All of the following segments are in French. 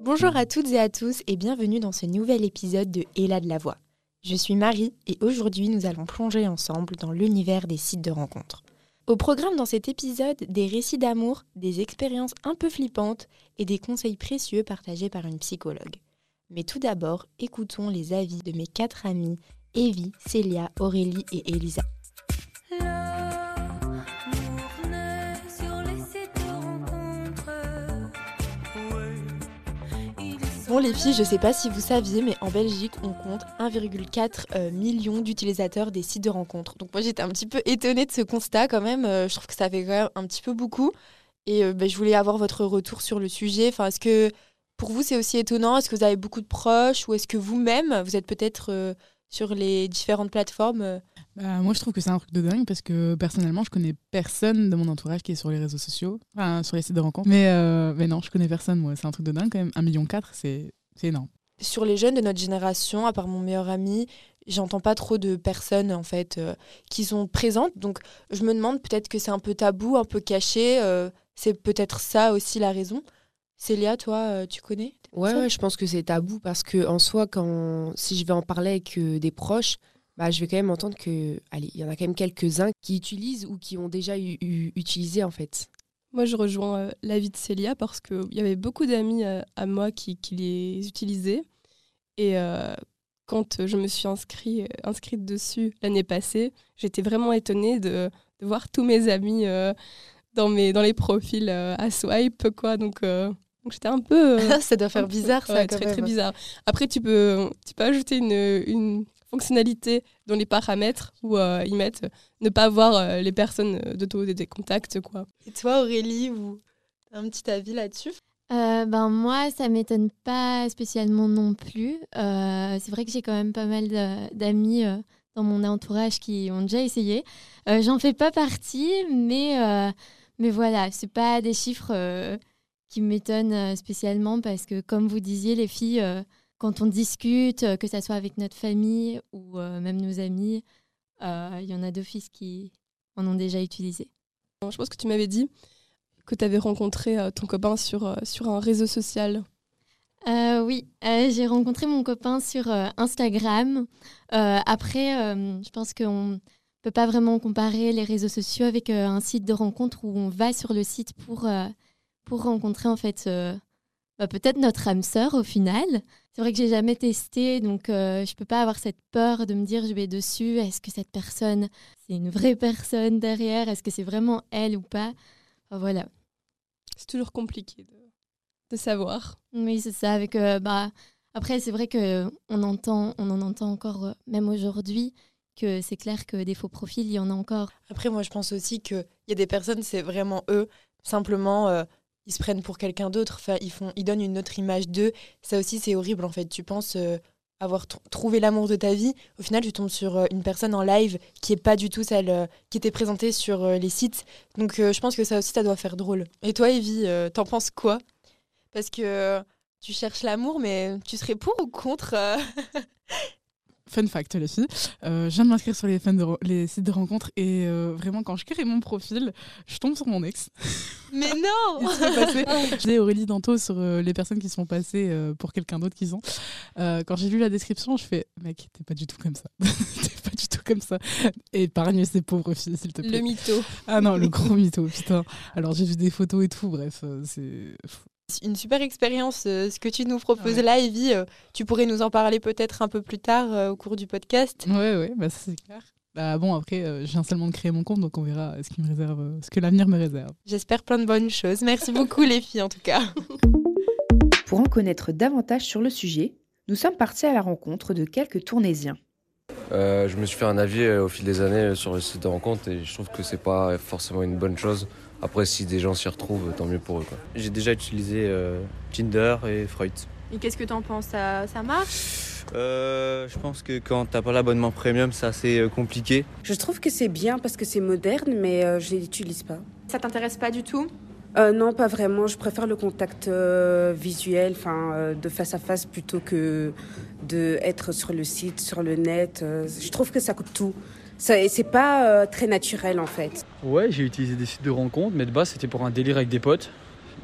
Bonjour à toutes et à tous et bienvenue dans ce nouvel épisode de Ella de la Voix. Je suis Marie et aujourd'hui nous allons plonger ensemble dans l'univers des sites de rencontres. Au programme dans cet épisode, des récits d'amour, des expériences un peu flippantes et des conseils précieux partagés par une psychologue. Mais tout d'abord, écoutons les avis de mes quatre amies, Evie, Célia, Aurélie et Elisa. Bon les filles, je sais pas si vous saviez, mais en Belgique, on compte 1,4 euh, million d'utilisateurs des sites de rencontres. Donc moi j'étais un petit peu étonnée de ce constat quand même. Euh, je trouve que ça fait quand même un petit peu beaucoup. Et euh, ben, je voulais avoir votre retour sur le sujet. Enfin, est-ce que pour vous c'est aussi étonnant? Est-ce que vous avez beaucoup de proches? Ou est-ce que vous-même, vous êtes peut-être sur les différentes plateformes bah, moi, je trouve que c'est un truc de dingue parce que personnellement, je connais personne de mon entourage qui est sur les réseaux sociaux, enfin, sur les sites de rencontres. Mais, euh, mais non, je connais personne, moi. C'est un truc de dingue quand même. 1,4 million, c'est énorme. Sur les jeunes de notre génération, à part mon meilleur ami, j'entends pas trop de personnes en fait euh, qui sont présentes. Donc, je me demande peut-être que c'est un peu tabou, un peu caché. Euh, c'est peut-être ça aussi la raison. Célia, toi, tu connais? Ouais, ouais, je pense que c'est tabou parce que en soi, quand si je vais en parler avec des proches, bah, je vais quand même entendre que, allez, il y en a quand même quelques-uns qui utilisent ou qui ont déjà eu, utilisé en fait. Moi, je rejoins euh, l'avis de Célia parce qu'il y avait beaucoup d'amis euh, à moi qui, qui, les utilisaient. Et euh, quand je me suis inscrit, inscrite dessus l'année passée, j'étais vraiment étonnée de, de, voir tous mes amis dans, mes, dans les profils à swipe. Quoi. Donc, donc j'étais un peu. ça doit faire bizarre, ça. très, très bizarre. Après, tu peux, tu peux ajouter une, une fonctionnalité dans les paramètres où euh, ils mettent ne pas voir euh, les personnes de taux des contacts. Quoi. Et toi, Aurélie, vous un petit avis là-dessus? Euh, ben moi, ça m'étonne pas spécialement non plus. c'est vrai que j'ai quand même pas mal d'amis dans mon entourage qui ont déjà essayé. J'en fais pas partie, mais, mais voilà, c'est pas des chiffres qui m'étonnent spécialement parce que, comme vous disiez, les filles quand on discute, euh, que ce soit avec notre famille ou euh, même nos amis, euh, il y en a d'office qui en ont déjà utilisé. Je pense que tu m'avais dit que tu avais rencontré ton copain sur, sur un réseau social. oui, j'ai rencontré mon copain sur Instagram. après, je pense qu'on ne peut pas vraiment comparer les réseaux sociaux avec un site de rencontre où on va sur le site pour, pour rencontrer en fait bah, peut-être notre âme sœur au final. C'est vrai que j'ai jamais testé, donc euh, je peux pas avoir cette peur de me dire je vais dessus. Est-ce que cette personne, c'est une vraie personne derrière Est-ce que c'est vraiment elle ou pas? Voilà. C'est toujours compliqué de, savoir. Oui, c'est ça. Avec euh, bah après, c'est vrai que on entend, on en entend encore euh, même aujourd'hui que c'est clair que des faux profils, il y en a encore. Après, moi, je pense aussi qu'il y a des personnes, c'est vraiment eux, simplement ils se prennent pour quelqu'un d'autre, enfin, ils, font, ils donnent une autre image d'eux. Ça aussi, c'est horrible en fait. Tu penses euh, avoir trouvé l'amour de ta vie, au final, tu tombes sur euh, une personne en live qui est pas du tout celle euh, qui était présentée sur les sites. Donc, je pense que ça aussi, ça doit faire drôle. Et toi, Evie, t'en penses quoi? Parce que tu cherches l'amour, mais tu serais pour ou contre Fun fact, les filles, euh, je viens de m'inscrire sur les, les, sites de rencontres et euh, vraiment, quand je crée mon profil, je tombe sur mon ex. Mais non J'ai Aurélie Danto sur euh, les personnes qui sont passées pour quelqu'un d'autre qu'ils ont. quand j'ai lu la description, je fais Mec, t'es pas du tout comme ça. t'es pas du tout comme ça. Épargne ces pauvres filles, s'il te plaît. Le mytho. Ah non, le gros mytho, putain. Alors j'ai vu des photos et tout, bref, c'est une super expérience euh, ce que tu nous proposes là, Evie. Euh, tu pourrais nous en parler peut-être un peu plus tard euh, au cours du podcast. Oui, oui, bah, c'est clair. Bah, bon, après, je viens seulement de créer mon compte, donc on verra ce, qui me réserve, ce que l'avenir me réserve. J'espère plein de bonnes choses. Merci beaucoup, les filles, en tout cas. Pour en connaître davantage sur le sujet, nous sommes partis à la rencontre de quelques Tournésiens. je me suis fait un avis au fil des années sur le site de rencontre et je trouve que c'est pas forcément une bonne chose après, si des gens s'y retrouvent, tant mieux pour eux. J'ai déjà utilisé euh, Tinder et Freud. Et qu'est-ce que tu en penses? Ça, ça marche? Euh, Je pense que quand t'as pas l'abonnement premium, c'est assez euh, compliqué. Je trouve que c'est bien parce que c'est moderne, mais je l'utilise pas. Ça t'intéresse pas du tout? Non, pas vraiment. Je préfère le contact visuel, enfin, de face à face, plutôt que de être sur le site, sur le net. je trouve que ça coûte tout C'est pas euh, très naturel en fait. Ouais, j'ai utilisé des sites de rencontres, mais de base c'était pour un délire avec des potes.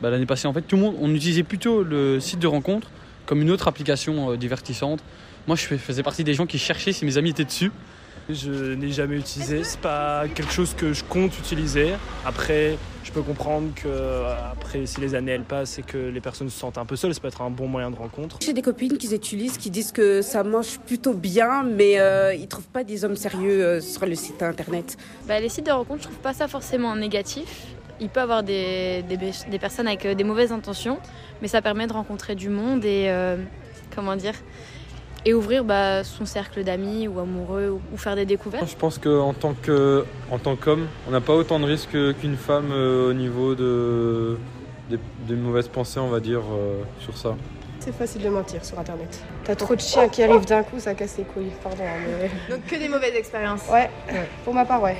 Bah, L'année passée, en fait, tout le monde, on utilisait plutôt le site de rencontre comme une autre application euh, divertissante. Moi, je fais- faisais partie des gens qui cherchaient si mes amis étaient dessus. Je n'ai jamais utilisé, c'est pas quelque chose que je compte utiliser. Après, je peux comprendre que euh, après si les années elles passent et que les personnes se sentent un peu seules, ça peut être un bon moyen de rencontre. J'ai des copines qui utilisent, qui disent que ça mange plutôt bien, mais euh, ils trouvent pas des hommes sérieux euh, sur le site internet. Bah, les sites de rencontres, je trouve pas ça forcément négatif. Il peut y avoir des, des, des personnes avec euh, des mauvaises intentions, mais ça permet de rencontrer du monde et euh, comment dire et ouvrir bah, son cercle d'amis ou amoureux ou, ou faire des découvertes. Je pense qu'en tant que en tant qu'homme, on n'a pas autant de risques qu'une femme euh, au niveau de des, mauvaises pensées, on va dire, euh, sur ça. C'est facile de mentir sur internet. T'as trop de chiens qui arrivent d'un coup, ça casse les couilles. Pardon. hein, mais... Donc que des mauvaises expériences. Ouais, pour ma part, ouais.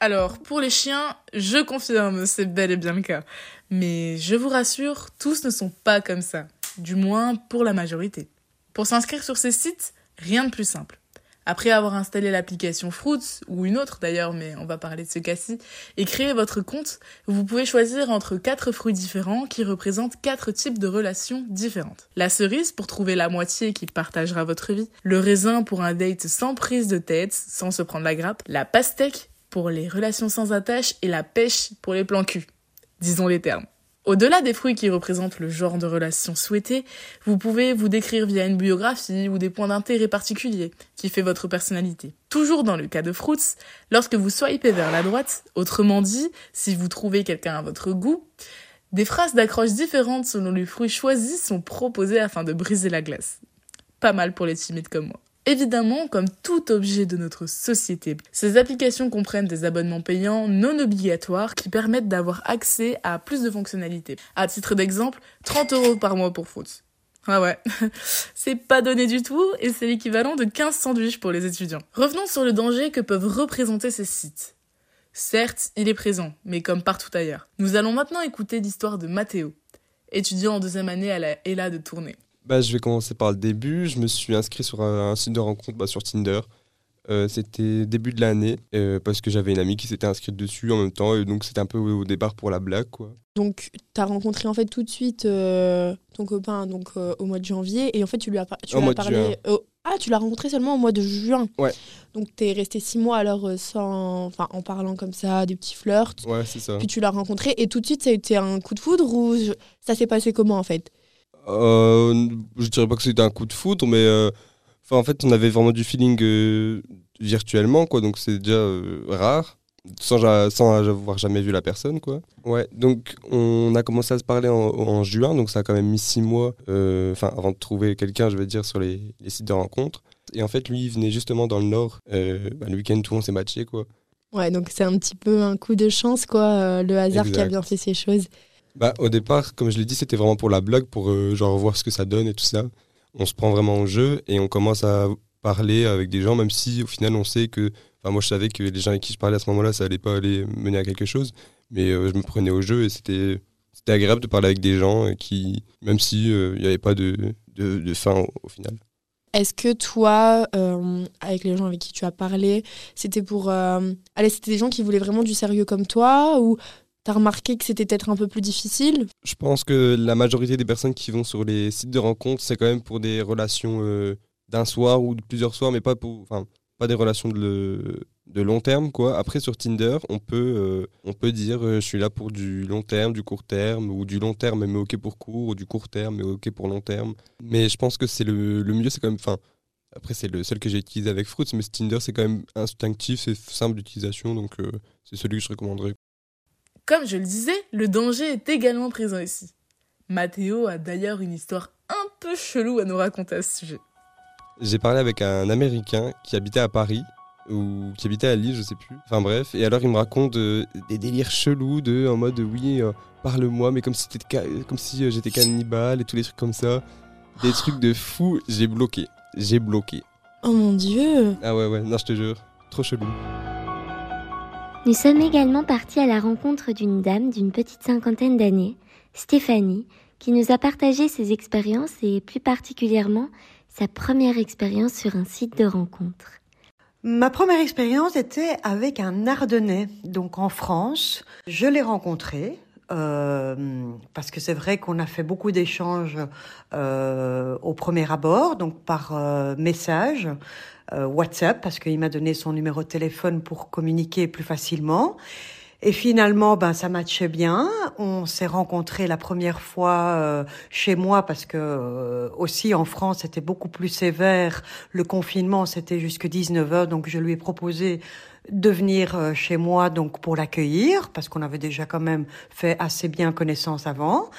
Alors, pour les chiens, je confirme, c'est bel et bien le cas. Mais je vous rassure, tous ne sont pas comme ça. Du moins pour la majorité. Pour s'inscrire sur ces sites, rien de plus simple. Après avoir installé l'application Fruits, ou une autre d'ailleurs, mais on va parler de ce cas-ci, et créer votre compte, vous pouvez choisir entre quatre fruits différents qui représentent quatre types de relations différentes. La cerise pour trouver la moitié qui partagera votre vie, le raisin pour un date sans prise de tête, sans se prendre la grappe, la pastèque pour les relations sans attache et la pêche pour les plans cul. Disons les termes. Au-delà des fruits qui représentent le genre de relation souhaitée, vous pouvez vous décrire via une biographie ou des points d'intérêt particuliers qui fait votre personnalité. Toujours dans le cas de Fruits, lorsque vous swipez vers la droite, autrement dit, si vous trouvez quelqu'un à votre goût, des phrases d'accroche différentes selon les fruits choisis sont proposées afin de briser la glace. Pas mal pour les timides comme moi. Évidemment, comme tout objet de notre société, ces applications comprennent des abonnements payants non obligatoires qui permettent d'avoir accès à plus de fonctionnalités. À titre d'exemple, 30 euros par mois pour Fruits. Ah ouais, c'est pas donné du tout et c'est l'équivalent de 15 sandwichs pour les étudiants. Revenons sur le danger que peuvent représenter ces sites. Certes, il est présent, mais comme partout ailleurs. Nous allons maintenant écouter l'histoire de Mathéo, étudiant en deuxième année à la ELA de Tournai. Bah, je vais commencer par le début. Je me suis inscrit sur un, un site de rencontre bah, sur Tinder. Euh, c'était début de l'année euh, parce que j'avais une amie qui s'était inscrite dessus en même temps et donc c'était un peu au, au départ pour la blague quoi. Donc, tu as rencontré en fait tout de suite euh, ton copain donc, au mois de janvier et en fait, tu lui as, par- tu lui as parlé. ah, tu l'as rencontré seulement au mois de juin. Ouais. Donc, tu es resté six mois alors sans, enfin, en parlant comme ça, des petits flirts. Ouais, c'est ça. Puis tu l'as rencontré et tout de suite, ça a été un coup de foudre ou ça s'est passé comment en fait? Euh, je dirais pas que c'était un coup de foudre, mais euh, enfin, en fait, on avait vraiment du feeling euh, virtuellement, quoi. Donc c'est déjà euh, rare, sans, avoir jamais vu la personne, quoi. Ouais. Donc on a commencé à se parler en, en juin, donc ça a quand même mis six mois, enfin, avant de trouver quelqu'un, je veux dire, sur les, les sites de rencontres. Et en fait, lui, il venait justement dans le nord. Bah, le week-end, tout le monde s'est matché, quoi. Ouais, donc c'est un petit peu un coup de chance, quoi, euh, le hasard qui a bien fait ces choses. Bah, au départ, comme je l'ai dit, c'était vraiment pour la blague, pour euh, genre voir ce que ça donne et tout ça. On se prend vraiment au jeu et on commence à parler avec des gens, même si au final on sait que. Enfin, moi je savais que les gens avec qui je parlais à ce moment-là, ça allait pas aller mener à quelque chose. Mais euh, je me prenais au jeu et c'était c'était agréable de parler avec des gens qui, même si euh, n'y avait pas de, de, fin au, final. Est-ce que toi, avec les gens avec qui tu as parlé, c'était pour. Allez, c'était des gens qui voulaient vraiment du sérieux comme toi ou t'as remarqué que c'était peut-être un peu plus difficile? Je pense que la majorité des personnes qui vont sur les sites de rencontres, c'est quand même pour des relations euh, d'un soir ou de plusieurs soirs, mais pas pour, enfin, pas des relations de, long terme, quoi. Après, sur Tinder, on peut, euh, on peut dire, euh, je suis là pour du long terme, du court terme, ou du long terme, mais ok pour court, ou du court terme, mais ok pour long terme. Mais je pense que c'est le, le mieux, c'est quand même, enfin, après, c'est le seul que j'ai utilisé avec Fruits, mais Tinder, c'est quand même instinctif, c'est simple d'utilisation, donc c'est celui que je recommanderais. Comme je le disais, le danger est également présent ici. Mathéo a d'ailleurs une histoire un peu chelou à nous raconter à ce sujet. J'ai parlé avec un Américain qui habitait à Paris ou qui habitait à Lille, je sais plus. Enfin bref, et alors il me raconte euh, des délires chelous de en mode oui, euh, parle-moi, mais comme si, comme si euh, j'étais cannibale et tous les trucs comme ça. Des trucs de fou, j'ai bloqué. J'ai bloqué. Oh mon dieu Ah ouais, ouais, non, je te jure, trop chelou. Nous sommes également partis à la rencontre d'une dame d'une petite cinquantaine d'années, Stéphanie, qui nous a partagé ses expériences et plus particulièrement sa première expérience sur un site de rencontre. Ma première expérience était avec un Ardennais, donc en France. Je l'ai rencontré. Euh, parce que c'est vrai qu'on a fait beaucoup d'échanges euh, au premier abord, donc par euh, message, WhatsApp, parce qu'il m'a donné son numéro de téléphone pour communiquer plus facilement. Et finalement, ben ça matchait bien. On s'est rencontrés la première fois euh, chez moi parce que euh, aussi en France c'était beaucoup plus sévère. Le confinement c'était jusque 19 heures, donc je lui ai proposé de venir euh, chez moi donc pour l'accueillir parce qu'on avait déjà quand même fait assez bien connaissance avant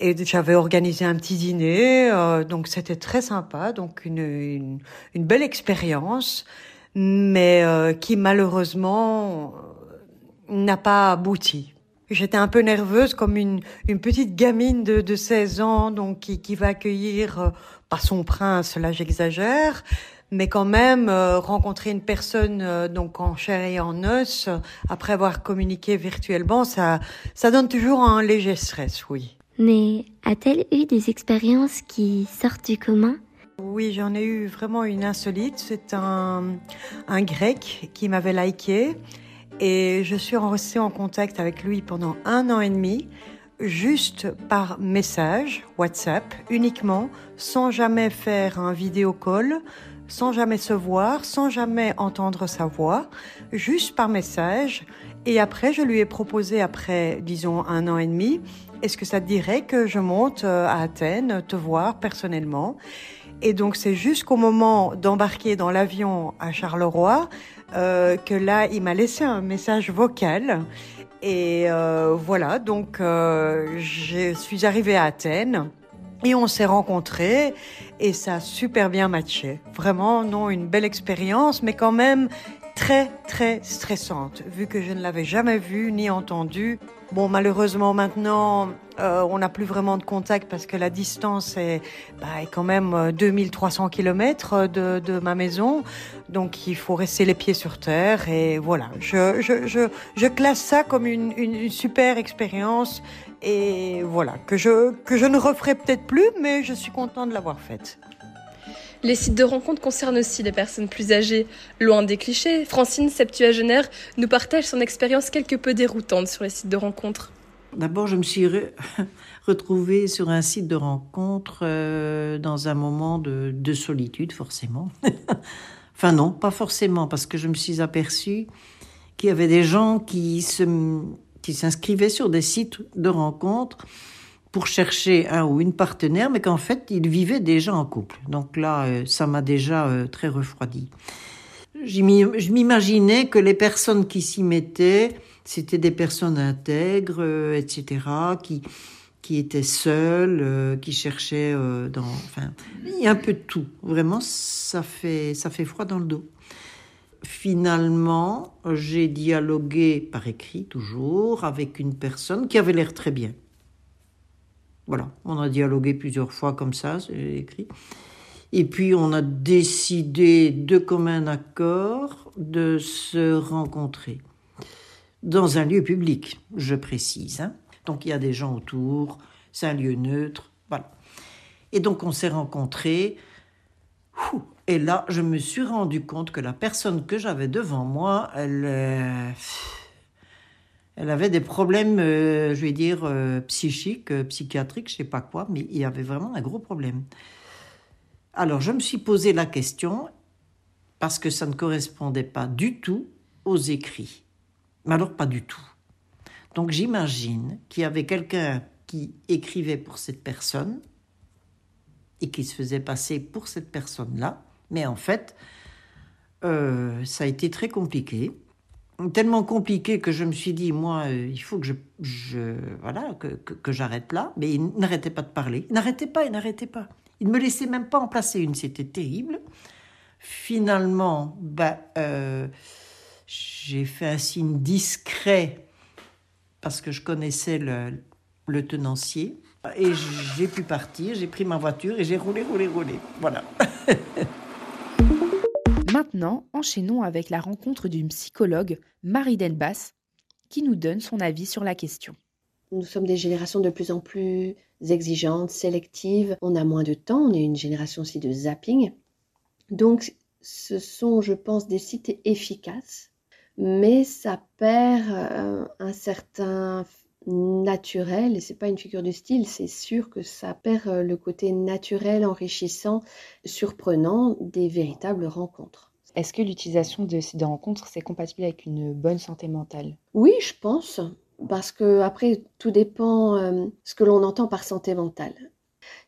et j'avais organisé un petit dîner euh, donc c'était très sympa donc une, une, une belle expérience mais euh, qui malheureusement n'a pas abouti. J'étais un peu nerveuse comme une, une petite gamine de, de 16 ans donc qui, qui va accueillir, euh, pas son prince, là j'exagère, mais quand même euh, rencontrer une personne euh, donc en chair et en os, euh, après avoir communiqué virtuellement, ça, ça donne toujours un léger stress, oui. Mais a-t-elle eu des expériences qui sortent du commun? Oui, j'en ai eu vraiment une insolite. C'est un, un grec qui m'avait liké et je suis restée en contact avec lui pendant un an et demi, juste par message, WhatsApp, uniquement, sans jamais faire un vidéo call, sans jamais se voir, sans jamais entendre sa voix, juste par message. Et après, je lui ai proposé, après, disons, un an et demi, est-ce que ça te dirait que je monte euh, à Athènes, te voir personnellement? Et donc, c'est jusqu'au moment d'embarquer dans l'avion à Charleroi euh, que là, il m'a laissé un message vocal. Et euh, voilà, donc euh, je suis arrivée à Athènes et on s'est rencontrés et ça a super bien matché. Vraiment, non, une belle expérience, mais quand même très, très stressante, vu que je ne l'avais jamais vu ni entendu. Bon, malheureusement, maintenant, euh, on n'a plus vraiment de contact parce que la distance est, bah, quand même euh, 2300 km de, de ma maison. Donc, il faut rester les pieds sur terre. Et voilà, je, classe ça comme une super expérience. Et voilà, que je, que je ne referai peut-être plus, mais je suis contente de l'avoir faite. Les sites de rencontres concernent aussi les personnes plus âgées. Loin des clichés, Francine, septuagénaire, nous partage son expérience quelque peu déroutante sur les sites de rencontres. D'abord, je me suis re retrouvée sur un site de rencontre euh, dans un moment de, de solitude, forcément. enfin non, pas forcément, parce que je me suis aperçue qu'il y avait des gens qui se qui s'inscrivaient sur des sites de rencontres pour chercher un ou une partenaire, mais qu'en fait, ils vivaient déjà en couple. Donc là, euh, ça m'a déjà euh, très refroidi. Je m'imaginais que les personnes qui s'y mettaient, c'était des personnes intègres, euh, etc., qui, qui étaient seules, qui cherchaient. Enfin, il y a un peu de tout. Vraiment, ça fait, ça fait froid dans le dos. Finalement, j'ai dialogué par écrit, toujours, avec une personne qui avait l'air très bien. Voilà, on a dialogué plusieurs fois comme ça, c'est écrit. Et puis on a décidé de commun accord de se rencontrer dans un lieu public, je précise. Hein. Donc il y a des gens autour, c'est un lieu neutre, voilà. Et donc on s'est rencontrés. Et là, je me suis rendu compte que la personne que j'avais devant moi, elle, euh, elle avait des problèmes, euh, je vais dire, euh, psychiques, euh, psychiatriques, je sais pas quoi, mais il y avait vraiment un gros problème. Alors, je me suis posé la question parce que ça ne correspondait pas du tout aux écrits. Mais alors, pas du tout. Donc, j'imagine qu'il y avait quelqu'un qui écrivait pour cette personne et qui se faisait passer pour cette personne-là. Mais en fait, ça a été très compliqué. Tellement compliqué que je me suis dit, moi, euh, il faut que je, voilà, que, que, j'arrête là. Mais il n'arrêtait pas de parler. Il n'arrêtait pas, il n'arrêtait pas. Il ne me laissait même pas en placer une. C'était terrible. Finalement, ben, euh, j'ai fait un signe discret parce que je connaissais le, le tenancier. Et j'ai pu partir, j'ai pris ma voiture et j'ai roulé, roulé, roulé. Voilà. Maintenant, enchaînons avec la rencontre d'une psychologue, Marie Denbas, qui nous donne son avis sur la question. Nous sommes des générations de plus en plus exigeantes, sélectives. On a moins de temps, on est une génération aussi de zapping. Donc, ce sont, je pense, des sites efficaces, mais ça perd euh, un certain naturel, et c'est pas une figure de style, c'est sûr que ça perd euh, le côté naturel, enrichissant, surprenant des véritables rencontres. Est-ce que l'utilisation de sites de rencontres, c'est compatible avec une bonne santé mentale? Oui, je pense, parce que après, tout dépend euh, ce que l'on entend par santé mentale.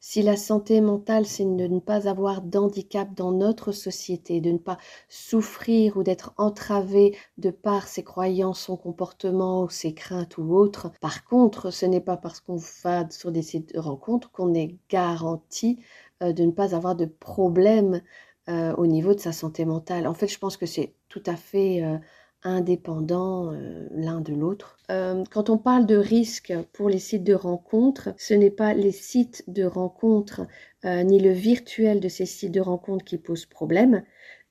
Si la santé mentale, c'est de ne pas avoir d'handicap dans notre société, de ne pas souffrir ou d'être entravé de par ses croyances, son comportement ou ses craintes ou autres. Par contre, ce n'est pas parce qu'on va sur des sites de rencontres qu'on est garanti euh, de ne pas avoir de problème euh, au niveau de sa santé mentale. En fait, je pense que c'est tout à fait euh, indépendants euh, l'un de l'autre. Quand on parle de risque pour les sites de rencontres, ce n'est pas les sites de rencontres euh, ni le virtuel de ces sites de rencontres qui posent problème.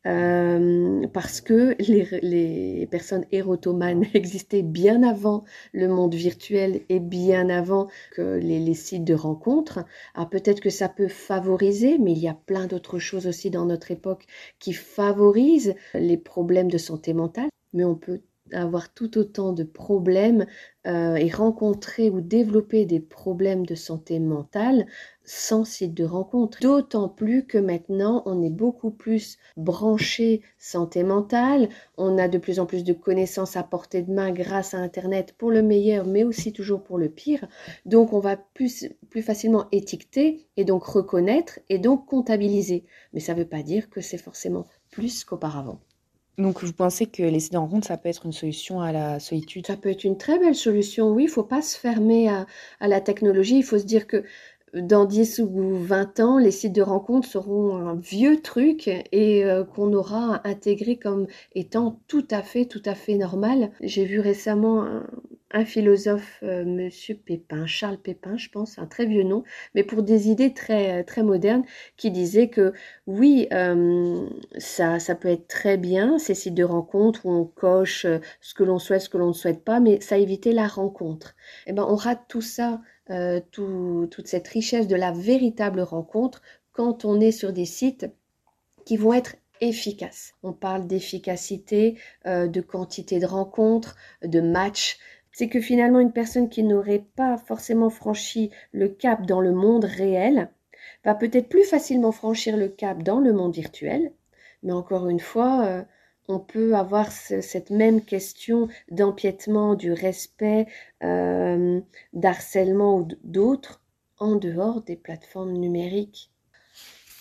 Parce que les, personnes érotomanes existaient bien avant le monde virtuel et bien avant que les, sites de rencontres. Alors peut-être que ça peut favoriser, mais il y a plein d'autres choses aussi dans notre époque qui favorisent les problèmes de santé mentale mais on peut avoir tout autant de problèmes euh, et rencontrer ou développer des problèmes de santé mentale sans site de rencontre. D'autant plus que maintenant, on est beaucoup plus branché santé mentale, on a de plus en plus de connaissances à portée de main grâce à Internet pour le meilleur, mais aussi toujours pour le pire. Donc, on va plus, plus facilement étiqueter et donc reconnaître et donc comptabiliser. Mais ça ne veut pas dire que c'est forcément plus qu'auparavant. Donc, vous pensez que les sites de rencontre, ça peut être une solution à la solitude? Ça peut être une très belle solution, oui. Il ne faut pas se fermer à, à, la technologie. Il faut se dire que dans 10 ou 20 ans, les sites de rencontre seront un vieux truc et euh, qu'on aura intégré comme étant tout à fait, tout à fait normal. J'ai vu récemment un, un philosophe, euh, Monsieur Pépin, Charles Pépin, je pense, un très vieux nom, mais pour des idées très, très modernes, qui disait que oui, euh, ça, ça peut être très bien, ces sites de rencontre où on coche euh, ce que l'on souhaite, ce que l'on ne souhaite pas, mais ça évitait la rencontre. Eh ben, on rate tout ça, euh, tout, toute cette richesse de la véritable rencontre quand on est sur des sites qui vont être efficaces. On parle d'efficacité, euh, de quantité de rencontres, de matchs c'est que finalement une personne qui n'aurait pas forcément franchi le cap dans le monde réel va peut-être plus facilement franchir le cap dans le monde virtuel. Mais encore une fois, euh, on peut avoir ce, cette même question d'empiètement, du respect, euh, d'harcèlement ou d'autres en dehors des plateformes numériques.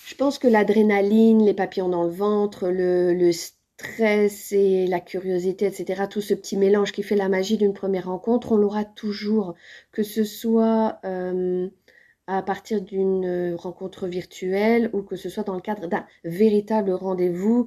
Je pense que l'adrénaline, les papillons dans le ventre, le, le stress et la curiosité, etc., tout ce petit mélange qui fait la magie d'une première rencontre, on l'aura toujours, que ce soit euh, à partir d'une rencontre virtuelle ou que ce soit dans le cadre d'un véritable rendez-vous,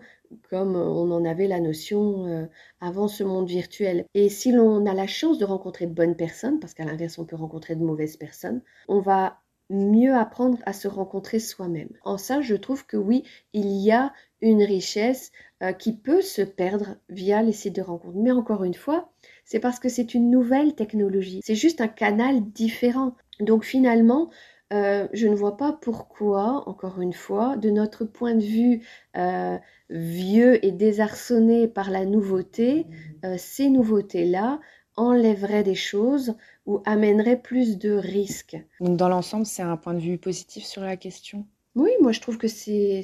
comme on en avait la notion euh, avant ce monde virtuel. Et si l'on a la chance de rencontrer de bonnes personnes, parce qu'à l'inverse on peut rencontrer de mauvaises personnes, on va mieux apprendre à se rencontrer soi-même. En ça, je trouve que oui, il y a une richesse euh, qui peut se perdre via les sites de rencontres. Mais encore une fois, c'est parce que c'est une nouvelle technologie. C'est juste un canal différent. Donc finalement, euh, je ne vois pas pourquoi, encore une fois, de notre point de vue euh, vieux et désarçonné par la nouveauté, euh, ces nouveautés-là enlèveraient des choses ou amèneraient plus de risques. Donc dans l'ensemble, c'est un point de vue positif sur la question? Oui, moi je trouve que c'est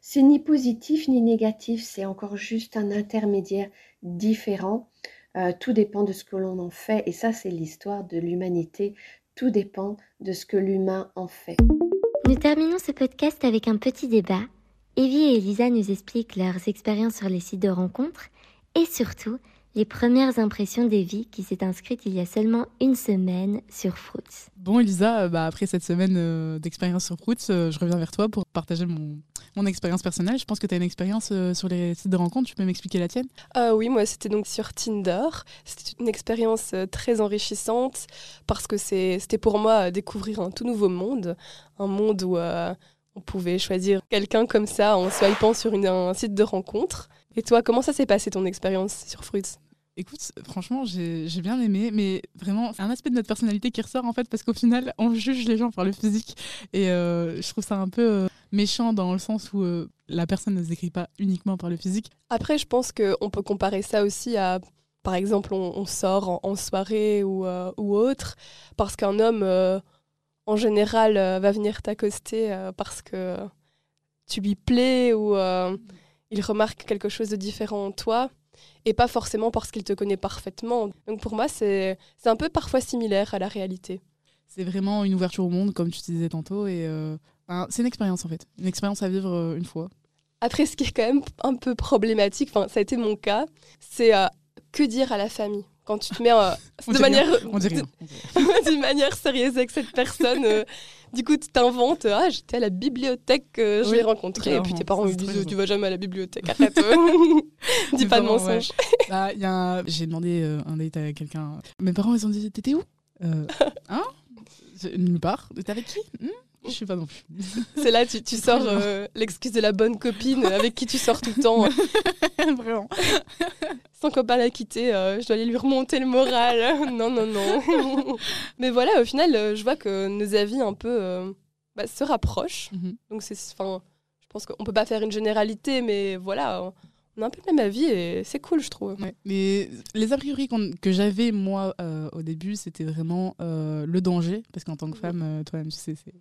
c'est ni positif ni négatif, c'est encore juste un intermédiaire différent. Euh, tout dépend de ce que l'on en fait et ça c'est l'histoire de l'humanité. Tout dépend de ce que l'humain en fait. Nous terminons ce podcast avec un petit débat. Evie et Elisa nous expliquent leurs expériences sur les sites de rencontres et surtout les premières impressions d'Evie qui s'est inscrite il y a seulement une semaine sur Fruits. Bon Elisa, bah, après cette semaine euh, d'expérience sur Fruits, euh, je reviens vers toi pour partager mon, mon expérience personnelle. Je pense que tu as une expérience euh, sur les sites de rencontres, tu peux m'expliquer la tienne? Euh, Oui, moi c'était donc sur Tinder. C'était une expérience très enrichissante parce que c'était pour moi découvrir un tout nouveau monde, un monde où on pouvait choisir quelqu'un comme ça en swipant sur une, un site de rencontre. Et toi, comment ça s'est passé ton expérience sur Fruits? Écoute, franchement, j'ai bien aimé, mais vraiment, c'est un aspect de notre personnalité qui ressort en fait, parce qu'au final, on juge les gens par le physique. Et euh, je trouve ça un peu euh, méchant dans le sens où euh, la personne ne se décrit pas uniquement par le physique. Après, je pense qu'on peut comparer ça aussi à, par exemple, on, sort en, soirée ou, autre, parce qu'un homme, en général, va venir t'accoster parce que tu lui plais ou il remarque quelque chose de différent en toi, et pas forcément parce qu'il te connaît parfaitement. Donc pour moi, c'est c'est un peu parfois similaire à la réalité. C'est vraiment une ouverture au monde, comme tu disais tantôt, et euh, c'est une expérience en fait, une expérience à vivre euh, une fois. Après, ce qui est quand même un peu problématique, ça a été mon cas, c'est euh, que dire à la famille quand tu te mets euh, de manière sérieuse avec cette personne. euh, du coup, tu t'inventes ah j'étais à la bibliothèque, euh, je Oui, l'ai rencontré, et puis tes parents ils disent tu vas jamais à la bibliothèque, arrête, euh. dis pas de ouais. mensonges. Bah, un- J'ai demandé euh, un date à quelqu'un. Mes parents, ils ont dit T'étais où? Euh, Hein? Nulle part. T'es avec qui? Hmm? Je sais pas non plus. C'est là tu, tu sors euh, l'excuse de la bonne copine avec qui tu sors tout le temps. Vraiment. Son copain l'a quitté, euh, je dois aller lui remonter le moral. non, non, non. Mais voilà, au final, euh, je vois que nos avis un peu euh, bah, se rapprochent. Mhm. Donc c'est, enfin, je pense qu'on peut pas faire une généralité, mais voilà, on a un peu le même avis et c'est cool, je trouve. Ouais. Mais les a priori que j'avais moi au début, c'était vraiment le danger, parce qu'en tant que femme, toi-même, tu sais, c'est-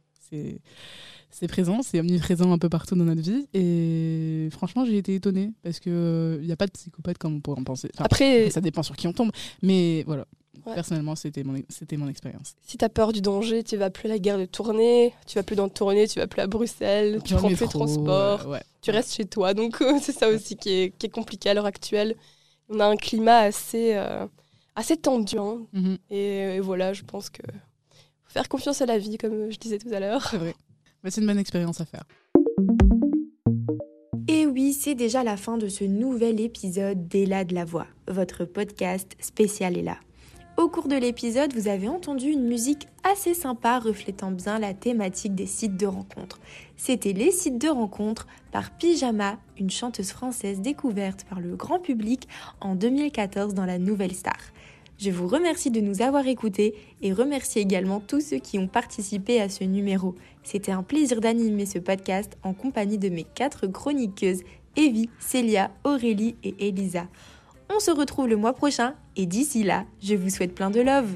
c'est présent, c'est omniprésent un peu partout dans notre vie. Et franchement, j'ai été étonnée parce que il n'y a pas de psychopathe comme on pourrait en penser. Enfin, Après- ça dépend sur qui on tombe, mais voilà. Ouais. Personnellement, c'était mon c'était mon expérience. Si t'as peur du danger, tu vas plus à la gare de tournée, tu vas plus dans le tournée, tu vas plus à Bruxelles, tu prends plus le métro, transport, euh, ouais. tu restes chez toi. Donc euh, c'est ça aussi qui est, qui est compliqué à l'heure actuelle. On a un climat assez, euh, assez tendu. hein. Mhm. et, et voilà, je pense que faire confiance à la vie, comme je disais tout à l'heure. C'est vrai. Mais c'est une bonne expérience à faire. Et oui, c'est déjà la fin de ce nouvel épisode d'Ella de la Voix, votre podcast spécial Ella. Au cours de l'épisode, vous avez entendu une musique assez sympa reflétant bien la thématique des sites de rencontres. C'était Les sites de rencontres par Pyjama, une chanteuse française découverte par le grand public en 2014 dans la Nouvelle Star. Je vous remercie de nous avoir écoutés et remercie également tous ceux qui ont participé à ce numéro. C'était un plaisir d'animer ce podcast en compagnie de mes quatre chroniqueuses, Evie, Célia, Aurélie et Elisa. On se retrouve le mois prochain et d'ici là, je vous souhaite plein de love.